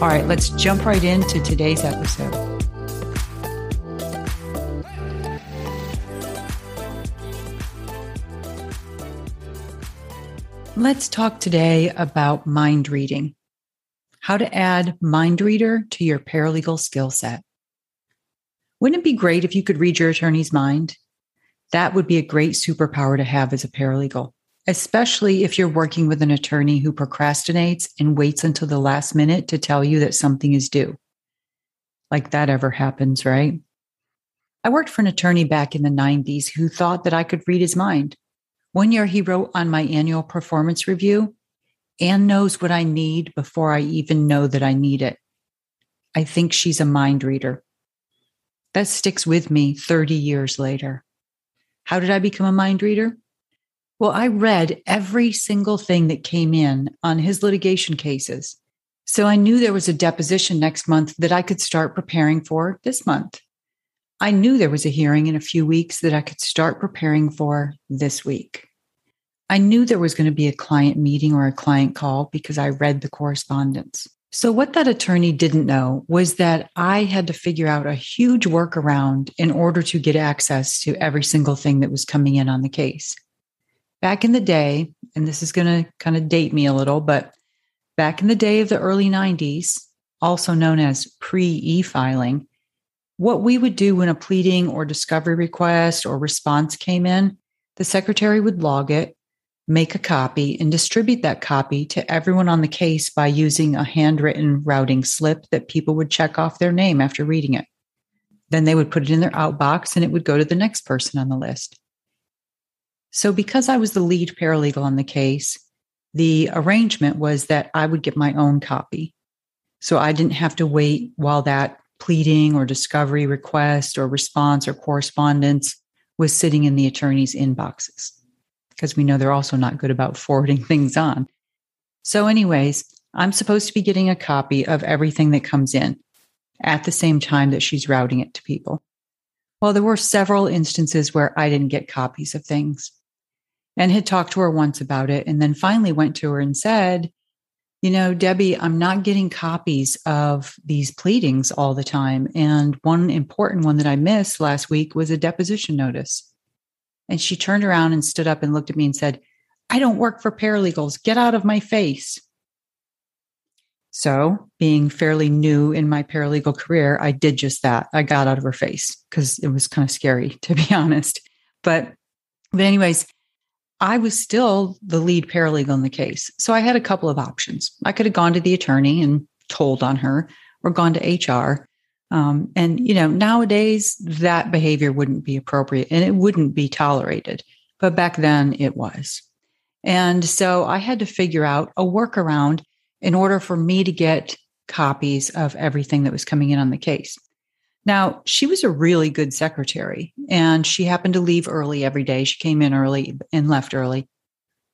All right, let's jump right into today's episode. Let's talk today about mind reading. How to add mind reader to your paralegal skill set. Wouldn't it be great if you could read your attorney's mind? That would be a great superpower to have as a paralegal, especially if you're working with an attorney who procrastinates and waits until the last minute to tell you that something is due. Like that ever happens, right? I worked for an attorney back in the 90s who thought that I could read his mind. One year he wrote on my annual performance review, Ann knows what I need before I even know that I need it. I think she's a mind reader. That sticks with me 30 years later. How did I become a mind reader? Well, I read every single thing that came in on his litigation cases. So I knew there was a deposition next month that I could start preparing for this month. I knew there was a hearing in a few weeks that I could start preparing for this week. I knew there was going to be a client meeting or a client call because I read the correspondence. So, what that attorney didn't know was that I had to figure out a huge workaround in order to get access to every single thing that was coming in on the case. Back in the day, and this is going to kind of date me a little, but back in the day of the early 90s, also known as pre e filing, what we would do when a pleading or discovery request or response came in, the secretary would log it, make a copy, and distribute that copy to everyone on the case by using a handwritten routing slip that people would check off their name after reading it. Then they would put it in their outbox and it would go to the next person on the list. So, because I was the lead paralegal on the case, the arrangement was that I would get my own copy. So I didn't have to wait while that pleading or discovery request or response or correspondence was sitting in the attorney's inboxes because we know they're also not good about forwarding things on. So, anyways, I'm supposed to be getting a copy of everything that comes in at the same time that she's routing it to people. Well, there were several instances where I didn't get copies of things and had talked to her once about it and then finally went to her and said, you know, Debbie, I'm not getting copies of these pleadings all the time. And one important one that I missed last week was a deposition notice. And she turned around and stood up and looked at me and said, I don't work for paralegals. Get out of my face. So, being fairly new in my paralegal career, I did just that. I got out of her face because it was kind of scary, to be honest. But, but anyways, I was still the lead paralegal in the case. So I had a couple of options. I could have gone to the attorney and told on her or gone to HR. Um, and, you know, nowadays that behavior wouldn't be appropriate and it wouldn't be tolerated. But back then it was. And so I had to figure out a workaround in order for me to get copies of everything that was coming in on the case. Now, she was a really good secretary and she happened to leave early every day. She came in early and left early.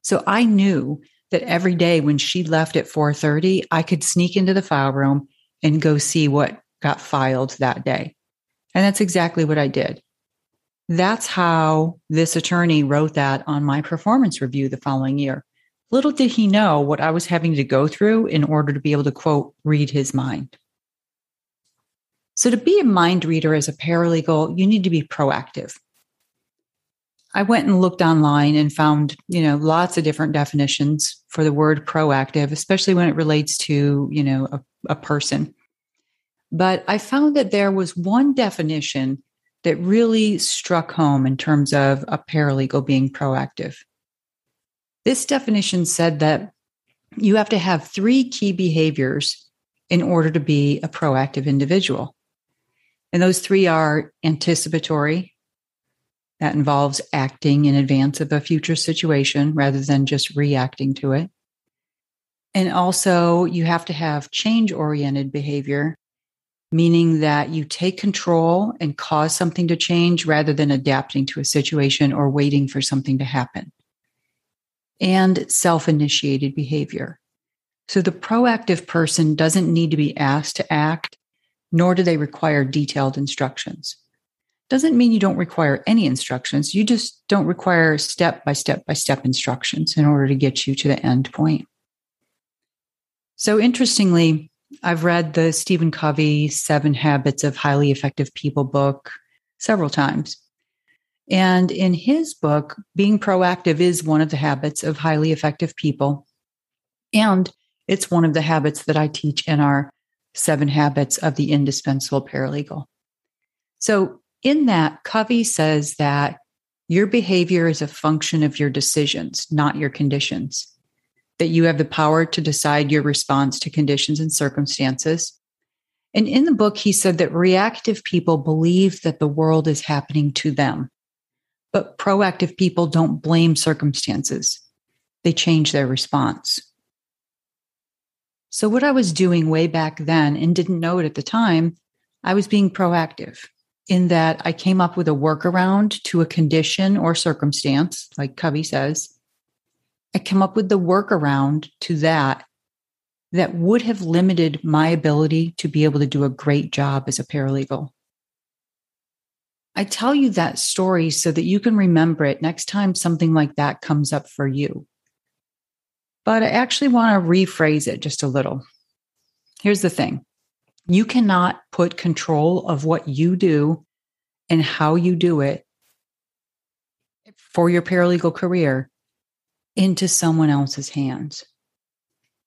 So I knew that every day when she left at 4:30, I could sneak into the file room and go see what got filed that day. And that's exactly what I did. That's how this attorney wrote that on my performance review the following year. Little did he know what I was having to go through in order to be able to quote, read his mind. So, to be a mind reader as a paralegal, you need to be proactive. I went and looked online and found, you know, lots of different definitions for the word proactive, especially when it relates to, you know, a, a person. But I found that there was one definition that really struck home in terms of a paralegal being proactive. This definition said that you have to have three key behaviors in order to be a proactive individual. And those three are anticipatory, that involves acting in advance of a future situation rather than just reacting to it. And also, you have to have change oriented behavior, meaning that you take control and cause something to change rather than adapting to a situation or waiting for something to happen. And self initiated behavior. So the proactive person doesn't need to be asked to act, nor do they require detailed instructions. Doesn't mean you don't require any instructions. You just don't require step by step by step instructions in order to get you to the end point. So interestingly, I've read the Stephen Covey Seven Habits of Highly Effective People book several times. And in his book, being proactive is one of the habits of highly effective people. And it's one of the habits that I teach in our seven habits of the indispensable paralegal. So, in that, Covey says that your behavior is a function of your decisions, not your conditions that you have the power to decide your response to conditions and circumstances. And in the book, he said that reactive people believe that the world is happening to them, but proactive people don't blame circumstances, they change their response. So, what I was doing way back then and didn't know it at the time, I was being proactive in that I came up with a workaround to a condition or circumstance, like Covey says, I came up with the workaround to that that would have limited my ability to be able to do a great job as a paralegal. I tell you that story so that you can remember it next time something like that comes up for you. But I actually want to rephrase it just a little. Here's the thing you cannot put control of what you do and how you do it for your paralegal career into someone else's hands.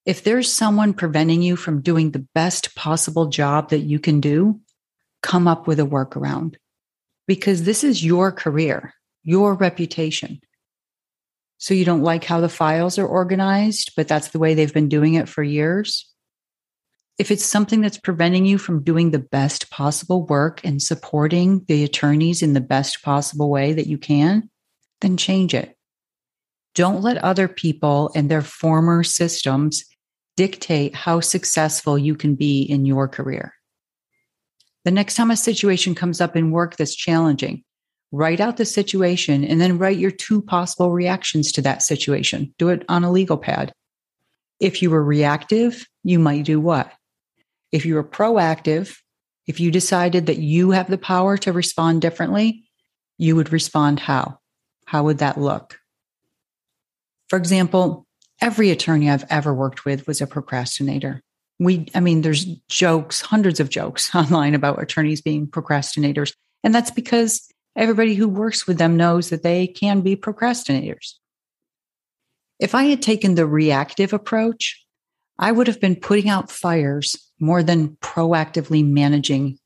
If there's someone preventing you from doing the best possible job that you can do, come up with a workaround because this is your career, your reputation. So you don't like how the files are organized, but that's the way they've been doing it for years. If it's something that's preventing you from doing the best possible work and supporting the attorneys in the best possible way that you can, then change it. Don't let other people and their former systems dictate how successful you can be in your career. The next time a situation comes up in work that's challenging, write out the situation and then write your two possible reactions to that situation. Do it on a legal pad. If you were reactive, you might do what? If you were proactive, if you decided that you have the power to respond differently, you would respond how? How would that look? For example, every attorney I've ever worked with was a procrastinator. We, I mean, there's jokes, hundreds of jokes online about attorneys being procrastinators. And that's because everybody who works with them knows that they can be procrastinators. If I had taken the reactive approach, I would have been putting out fires more than proactively managing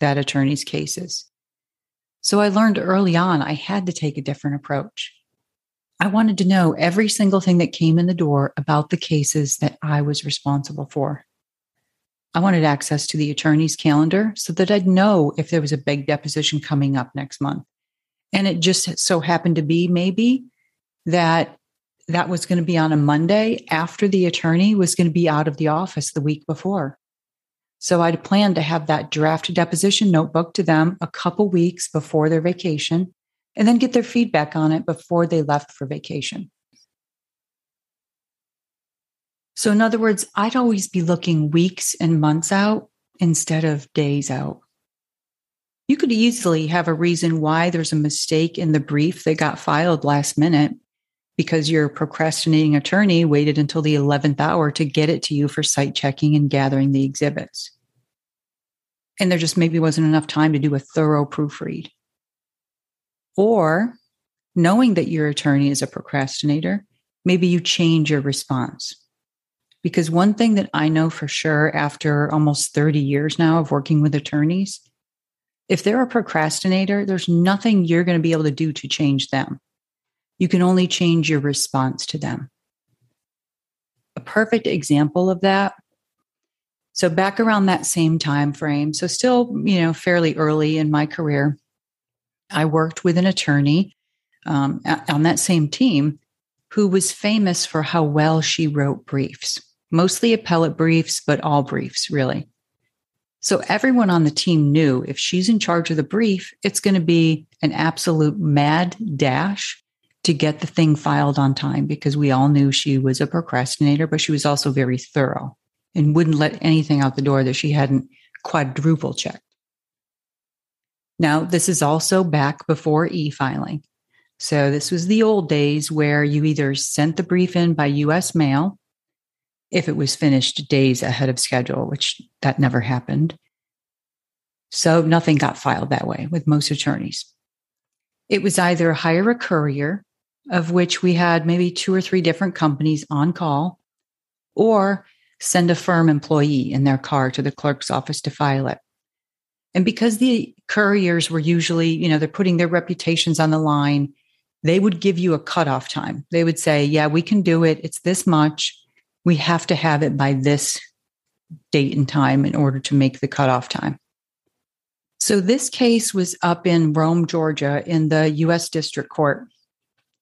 that attorney's cases. So I learned early on I had to take a different approach. I wanted to know every single thing that came in the door about the cases that I was responsible for. I wanted access to the attorney's calendar so that I'd know if there was a big deposition coming up next month. And it just so happened to be maybe that that was going to be on a Monday after the attorney was going to be out of the office the week before. So I'd planned to have that draft deposition notebook to them a couple weeks before their vacation and then get their feedback on it before they left for vacation. So, in other words, I'd always be looking weeks and months out instead of days out. You could easily have a reason why there's a mistake in the brief that got filed last minute because your procrastinating attorney waited until the 11th hour to get it to you for cite checking and gathering the exhibits. And there just maybe wasn't enough time to do a thorough proofread. Or knowing that your attorney is a procrastinator, maybe you change your response. Because one thing that I know for sure after almost 30 years now of working with attorneys, if they're a procrastinator, there's nothing you're going to be able to do to change them. You can only change your response to them. A perfect example of that. So back around that same time frame, so still, you know, fairly early in my career, I worked with an attorney um, on that same team who was famous for how well she wrote briefs. Mostly appellate briefs, but all briefs, really. So everyone on the team knew if she's in charge of the brief, it's going to be an absolute mad dash to get the thing filed on time because we all knew she was a procrastinator, but she was also very thorough and wouldn't let anything out the door that she hadn't quadruple checked. Now, this is also back before e filing. So, this was the old days where you either sent the brief in by US mail if it was finished days ahead of schedule, which that never happened. So nothing got filed that way with most attorneys. It was either hire a courier, of which we had maybe two or three different companies on call, or send a firm employee in their car to the clerk's office to file it. And because the couriers were usually, you know, they're putting their reputations on the line, they would give you a cutoff time. They would say, yeah, we can do it. It's this much we have to have it by this date and time in order to make the cutoff time. So this case was up in Rome, Georgia, in the US District Court.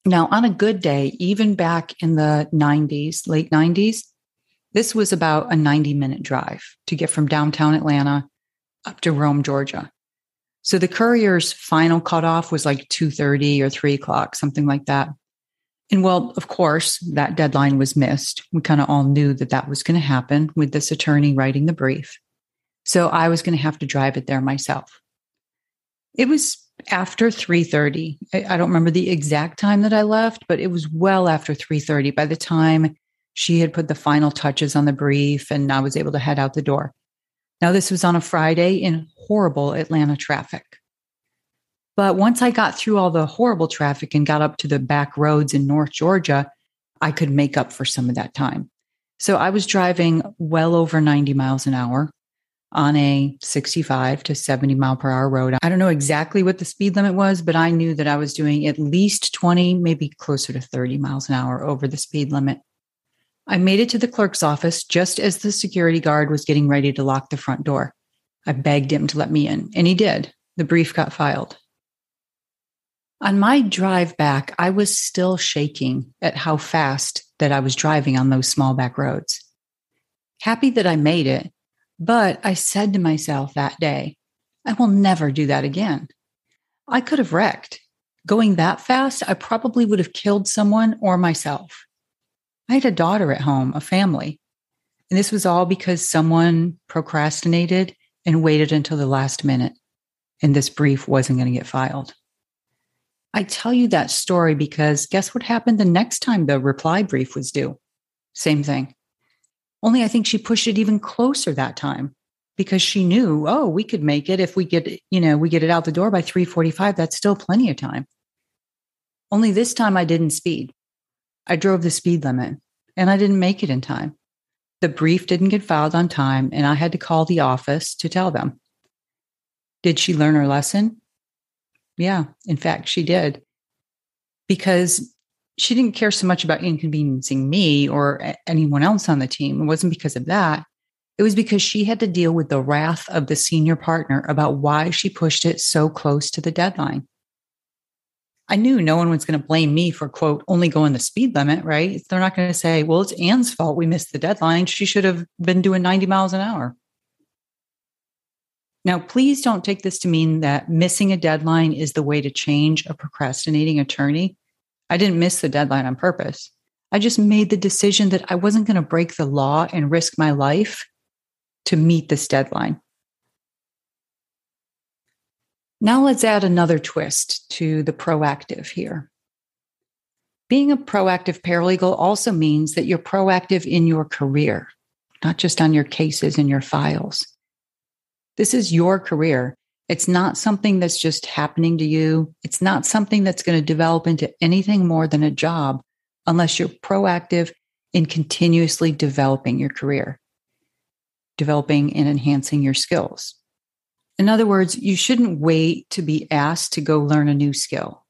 Now, on a good day, even back in the 90s, late 90s, this was about a 90 minute drive to get from downtown Atlanta up to Rome, Georgia. So the courier's final cutoff was like 2:30 or 3 o'clock, something like that. And well, of course, that deadline was missed. We kind of all knew that that was going to happen with this attorney writing the brief. So I was going to have to drive it there myself. It was after 3:30. I don't remember the exact time that I left, but it was well after 3:30 by the time she had put the final touches on the brief and I was able to head out the door. Now this was on a Friday in horrible Atlanta traffic. But once I got through all the horrible traffic and got up to the back roads in North Georgia, I could make up for some of that time. So I was driving well over 90 miles an hour on a 65 to 70 mile per hour road. I don't know exactly what the speed limit was, but I knew that I was doing at least 20, maybe closer to 30 miles an hour over the speed limit. I made it to the clerk's office just as the security guard was getting ready to lock the front door. I begged him to let me in, and he did. The brief got filed. On my drive back, I was still shaking at how fast that I was driving on those small back roads. Happy that I made it, but I said to myself that day, I will never do that again. I could have wrecked. Going that fast, I probably would have killed someone or myself. I had a daughter at home, a family. And this was all because someone procrastinated and waited until the last minute. And this brief wasn't going to get filed. I tell you that story because guess what happened the next time the reply brief was due? Same thing. Only I think she pushed it even closer that time because she knew, oh, we could make it if we get, you know, we get it out the door by 345. That's still plenty of time. Only this time I didn't speed. I drove the speed limit and I didn't make it in time. The brief didn't get filed on time and I had to call the office to tell them. Did she learn her lesson? Yeah, in fact, she did. Because she didn't care so much about inconveniencing me or anyone else on the team. It wasn't because of that. It was because she had to deal with the wrath of the senior partner about why she pushed it so close to the deadline. I knew no one was going to blame me for, quote, only going the speed limit, right? They're not going to say, well, it's Ann's fault we missed the deadline. She should have been doing 90 miles an hour. Now, please don't take this to mean that missing a deadline is the way to change a procrastinating attorney. I didn't miss the deadline on purpose. I just made the decision that I wasn't going to break the law and risk my life to meet this deadline. Now, let's add another twist to the proactive here. Being a proactive paralegal also means that you're proactive in your career, not just on your cases and your files. This is your career. It's not something that's just happening to you. It's not something that's going to develop into anything more than a job unless you're proactive in continuously developing your career, developing and enhancing your skills. In other words, you shouldn't wait to be asked to go learn a new skill.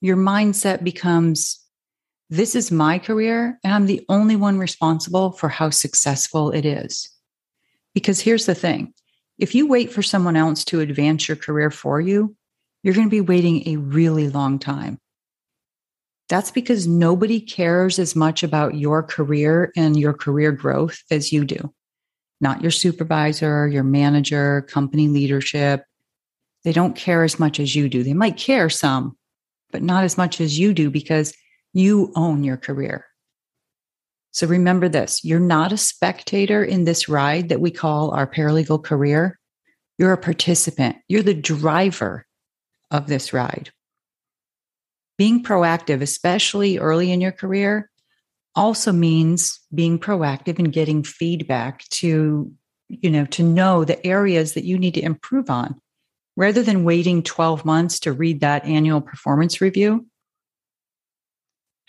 Your mindset becomes this is my career, and I'm the only one responsible for how successful it is. Because here's the thing if you wait for someone else to advance your career for you, you're going to be waiting a really long time. That's because nobody cares as much about your career and your career growth as you do. Not your supervisor, your manager, company leadership. They don't care as much as you do. They might care some, but not as much as you do because you own your career. So remember this you're not a spectator in this ride that we call our paralegal career. You're a participant, you're the driver of this ride being proactive, especially early in your career, also means being proactive and getting feedback to, you know, to know the areas that you need to improve on rather than waiting 12 months to read that annual performance review.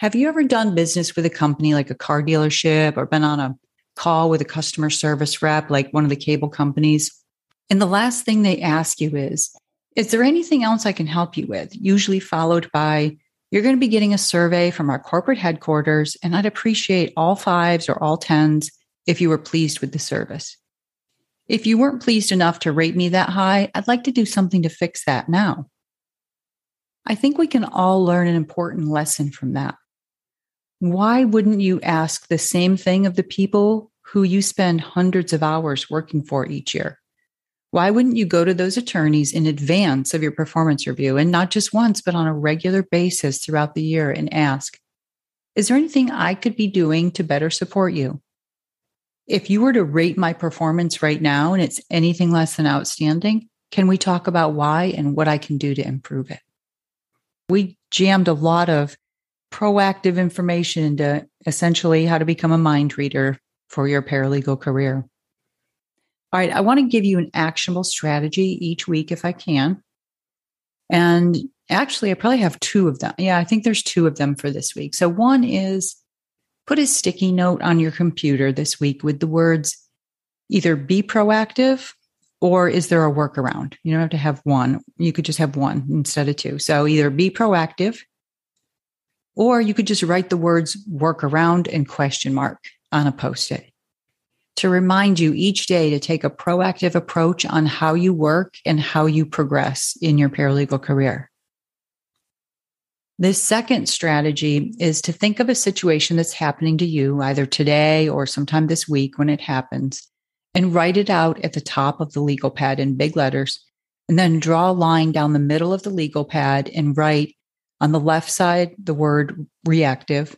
Have you ever done business with a company like a car dealership or been on a call with a customer service rep like one of the cable companies? And the last thing they ask you is, is there anything else I can help you with? Usually followed by, you're going to be getting a survey from our corporate headquarters, and I'd appreciate all fives or all tens if you were pleased with the service. If you weren't pleased enough to rate me that high, I'd like to do something to fix that now. I think we can all learn an important lesson from that. Why wouldn't you ask the same thing of the people who you spend hundreds of hours working for each year? Why wouldn't you go to those attorneys in advance of your performance review and not just once, but on a regular basis throughout the year and ask, is there anything I could be doing to better support you? If you were to rate my performance right now and it's anything less than outstanding, can we talk about why and what I can do to improve it? We jammed a lot of proactive information into essentially how to become a mind reader for your paralegal career. All right, I want to give you an actionable strategy each week if I can. And actually, I probably have two of them. Yeah, I think there's two of them for this week. So, one is put a sticky note on your computer this week with the words either be proactive or is there a workaround? You don't have to have one. You could just have one instead of two. So, either be proactive or you could just write the words workaround and question mark on a post it to remind you each day to take a proactive approach on how you work and how you progress in your paralegal career. This second strategy is to think of a situation that's happening to you either today or sometime this week when it happens and write it out at the top of the legal pad in big letters. And then draw a line down the middle of the legal pad and write on the left side the word reactive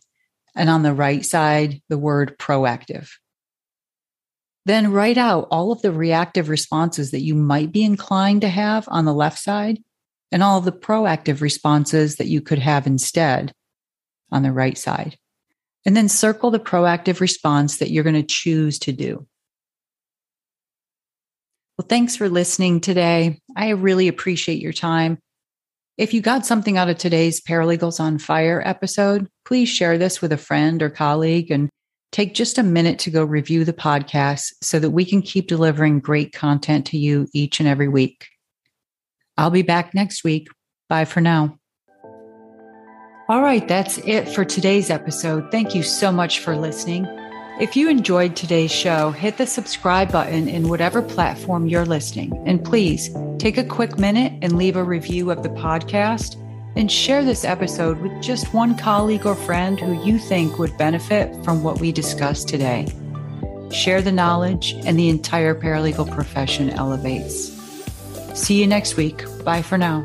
and on the right side the word proactive. Then write out all of the reactive responses that you might be inclined to have on the left side and all of the proactive responses that you could have instead on the right side. And then circle the proactive response that you're going to choose to do. Well, thanks for listening today. I really appreciate your time. If you got something out of today's Paralegals on Fire episode, please share this with a friend or colleague and take just a minute to go review the podcast so that we can keep delivering great content to you each and every week. I'll be back next week. Bye for now. All right, that's it for today's episode. Thank you so much for listening. If you enjoyed today's show, hit the subscribe button in whatever platform you're listening. And please take a quick minute and leave a review of the podcast and share this episode with just one colleague or friend who you think would benefit from what we discussed today. Share the knowledge, and the entire paralegal profession elevates. See you next week. Bye for now.